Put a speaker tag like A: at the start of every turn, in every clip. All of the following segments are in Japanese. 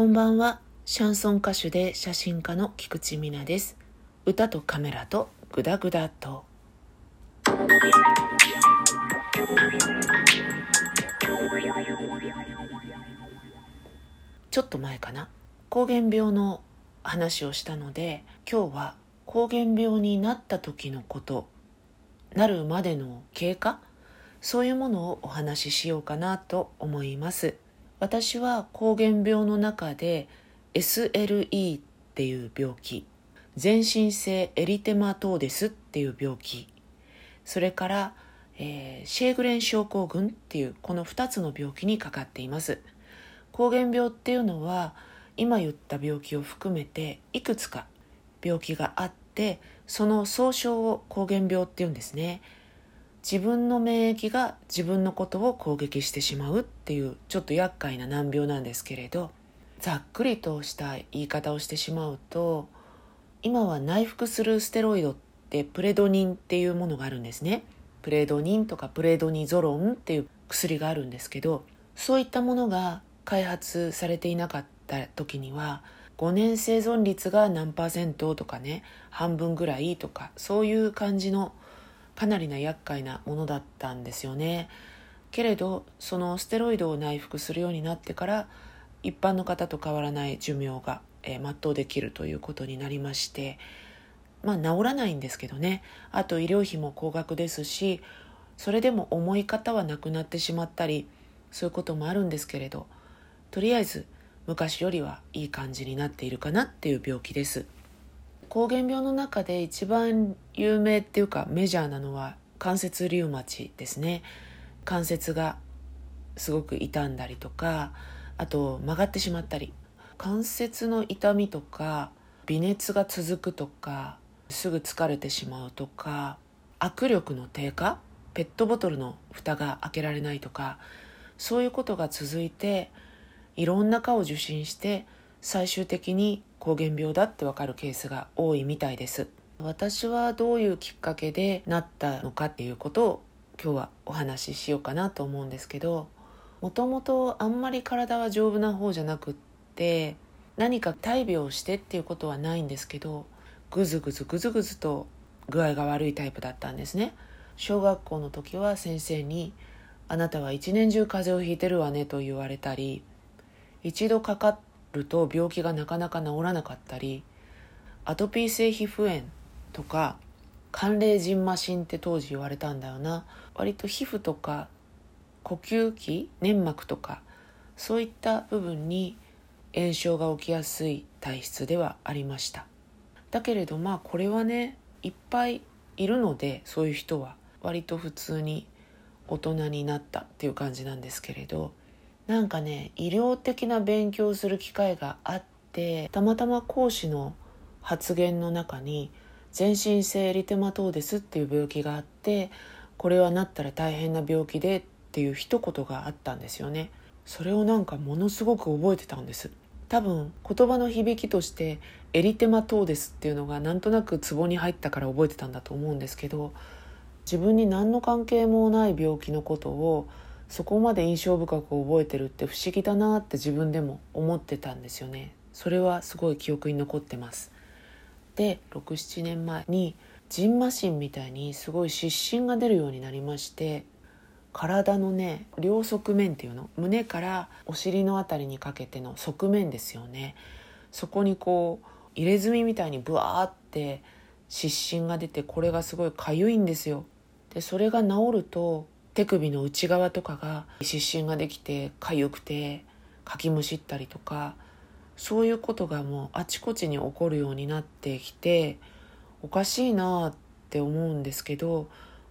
A: こんばんは。シャンソン歌手で写真家の菊池美奈です。歌とカメラとグダグダと。ちょっと前かな。膠原病の話をしたので、今日は膠原病になった時のこと、なるまでの経過、そういうものをお話ししようかなと思います。私は膠原病の中で SLE っていう病気全身性エリテマトーデスっていう病気それから、えー、シェーグレン症候群っていうこの2つの病気にかかっています。膠原病っていうのは今言った病気を含めていくつか病気があってその総称を膠原病っていうんですね。自分の免疫が自分のことを攻撃してしまうっていうちょっと厄介な難病なんですけれどざっくりとした言い方をしてしまうと今は内服するステロイドってプレドニンっていうものがあるんですね。プレドニンとかプレドニゾロンっていう薬があるんですけどそういったものが開発されていなかった時には5年生存率が何パーセントとかね半分ぐらいとかそういう感じのかなりな厄介なものだったんですよねけれどそのステロイドを内服するようになってから一般の方と変わらない寿命が、えー、全うできるということになりましてまあ治らないんですけどねあと医療費も高額ですしそれでも重い方は亡くなってしまったりそういうこともあるんですけれどとりあえず昔よりはいい感じになっているかなっていう病気です。膠原病の中で一番有名っていうかメジャーなのは関節リウマチですね。関節がすごく傷んだりとかあと曲がってしまったり関節の痛みとか微熱が続くとかすぐ疲れてしまうとか握力の低下ペットボトルの蓋が開けられないとかそういうことが続いていろんな科を受診して最終的に膠原病だってわかるケースが多いみたいです。私はどういうきっかけでなったのかっていうことを今日はお話ししようかなと思うんですけどもともとあんまり体は丈夫な方じゃなくって何か大病をしてっていうことはないんですけどぐずぐずぐずぐずと具合が悪いタイプだったんですね。小学校の時は先生に「あなたは一年中風邪をひいてるわね」と言われたり一度かかっると病気がなかなか治らなかったりアトピー性皮膚炎とか寒冷ジンマシンって当時言われたんだよな。割と皮膚とか呼吸器粘膜とかそういった部分に炎症が起きやすい体質ではありました。だけれどまあこれはねいっぱいいるのでそういう人は。割と普通に大人になったっていう感じなんですけれど。なんかね医療的な勉強をする機会があってたまたま講師の発言の中に全身性リテマトーデスっていう病気があってこれはなったら大変な病気でっていう一言があったんですよね。それをなんかものすごく覚えてたんです。多分言葉の響きとしてエリテマトーデスっていうのがなんとなくツボに入ったから覚えてたんだと思うんですけど自分に何の関係もない病気のことをそこまで印象深く覚えてるって不思議だなって自分でも思ってたんですよね。それはすごい記憶に残ってます。で67年前にジンマシンみたいにすごい湿疹が出るようになりまして体のね両側面っていうの胸からお尻の辺りにかけての側面ですよね。そこにこう入れ墨みたいにブワーって湿疹が出てこれがすごいかゆいんですよ。でそれが治ると手首の内側とかが湿疹ができて痒くてかきむしったりとかそういうことがもうあちこちに起こるようになってきておかしいなって思うんですけど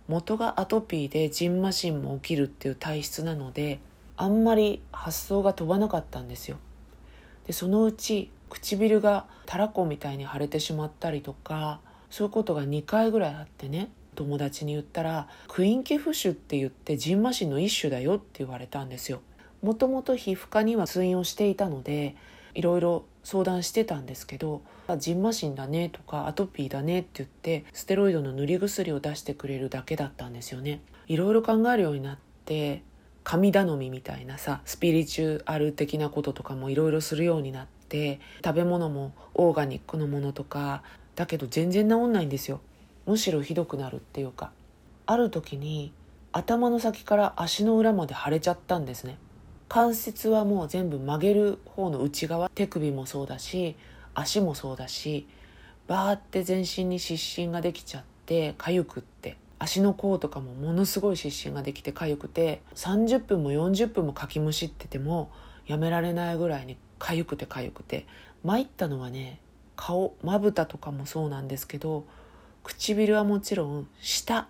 A: 元がアトピーでジンマシンも起きるっていう体質なのであんまり発想が飛ばなかったんですよ。でそのうち唇がたらこみたいに腫れてしまったりとかそういうことが2回ぐらいあってね友達に言ったらクインケフ種って言ってジンマシンの一種だよって言われたんですよ。もともと皮膚科には通院をしていたのでいろいろ相談してたんですけどジンマシンだねとかアトピーだねって言ってステロイドの塗り薬を出してくれるだけだったんですよね。いろいろ考えるようになって神頼みみたいなさスピリチュアル的なこととかもいろいろするようになって食べ物もオーガニックのものとかだけど全然治んないんですよ。むしろひどくなるっていうかある時に頭の先から足の裏まで腫れちゃったんですね。関節はもう全部曲げる方の内側手首もそうだし足もそうだしバーって全身に湿疹ができちゃって痒くって足の甲とかもものすごい湿疹ができて痒くて30分も40分もかきむしっててもやめられないぐらいに痒くて痒くて。参ったのはね顔まぶたとかもそうなんですけど唇はもちろん舌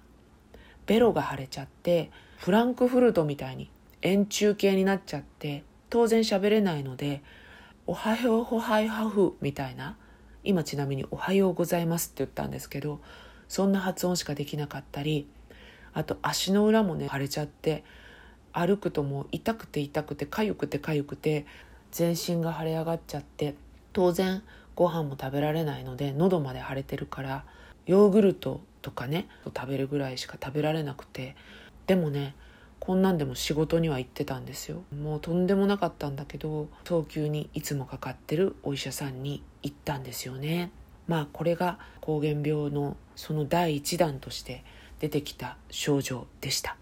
A: ベロが腫れちゃってフランクフルトみたいに円柱形になっちゃって当然喋れないので「おはようほはいはふ」みたいな今ちなみに「おはようございます」って言ったんですけどそんな発音しかできなかったりあと足の裏もね腫れちゃって歩くともう痛くて痛くて痒くて痒くて全身が腫れ上がっちゃって当然ご飯も食べられないので喉まで腫れてるからヨーグルトとかね食べるぐらいしか食べられなくて。でもねこんなんでも仕事には行ってたんですよ。もうとんでもなかったんだけど早急にいつもかかってるお医者さんに行ったんですよね。まあこれが膠原病のその第一弾として出てきた症状でした。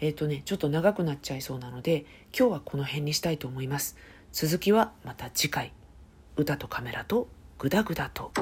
A: えっ、ー、とねちょっと長くなっちゃいそうなので今日はこの辺にしたいと思います。続きはまた次回。歌とカメラとグダグダと「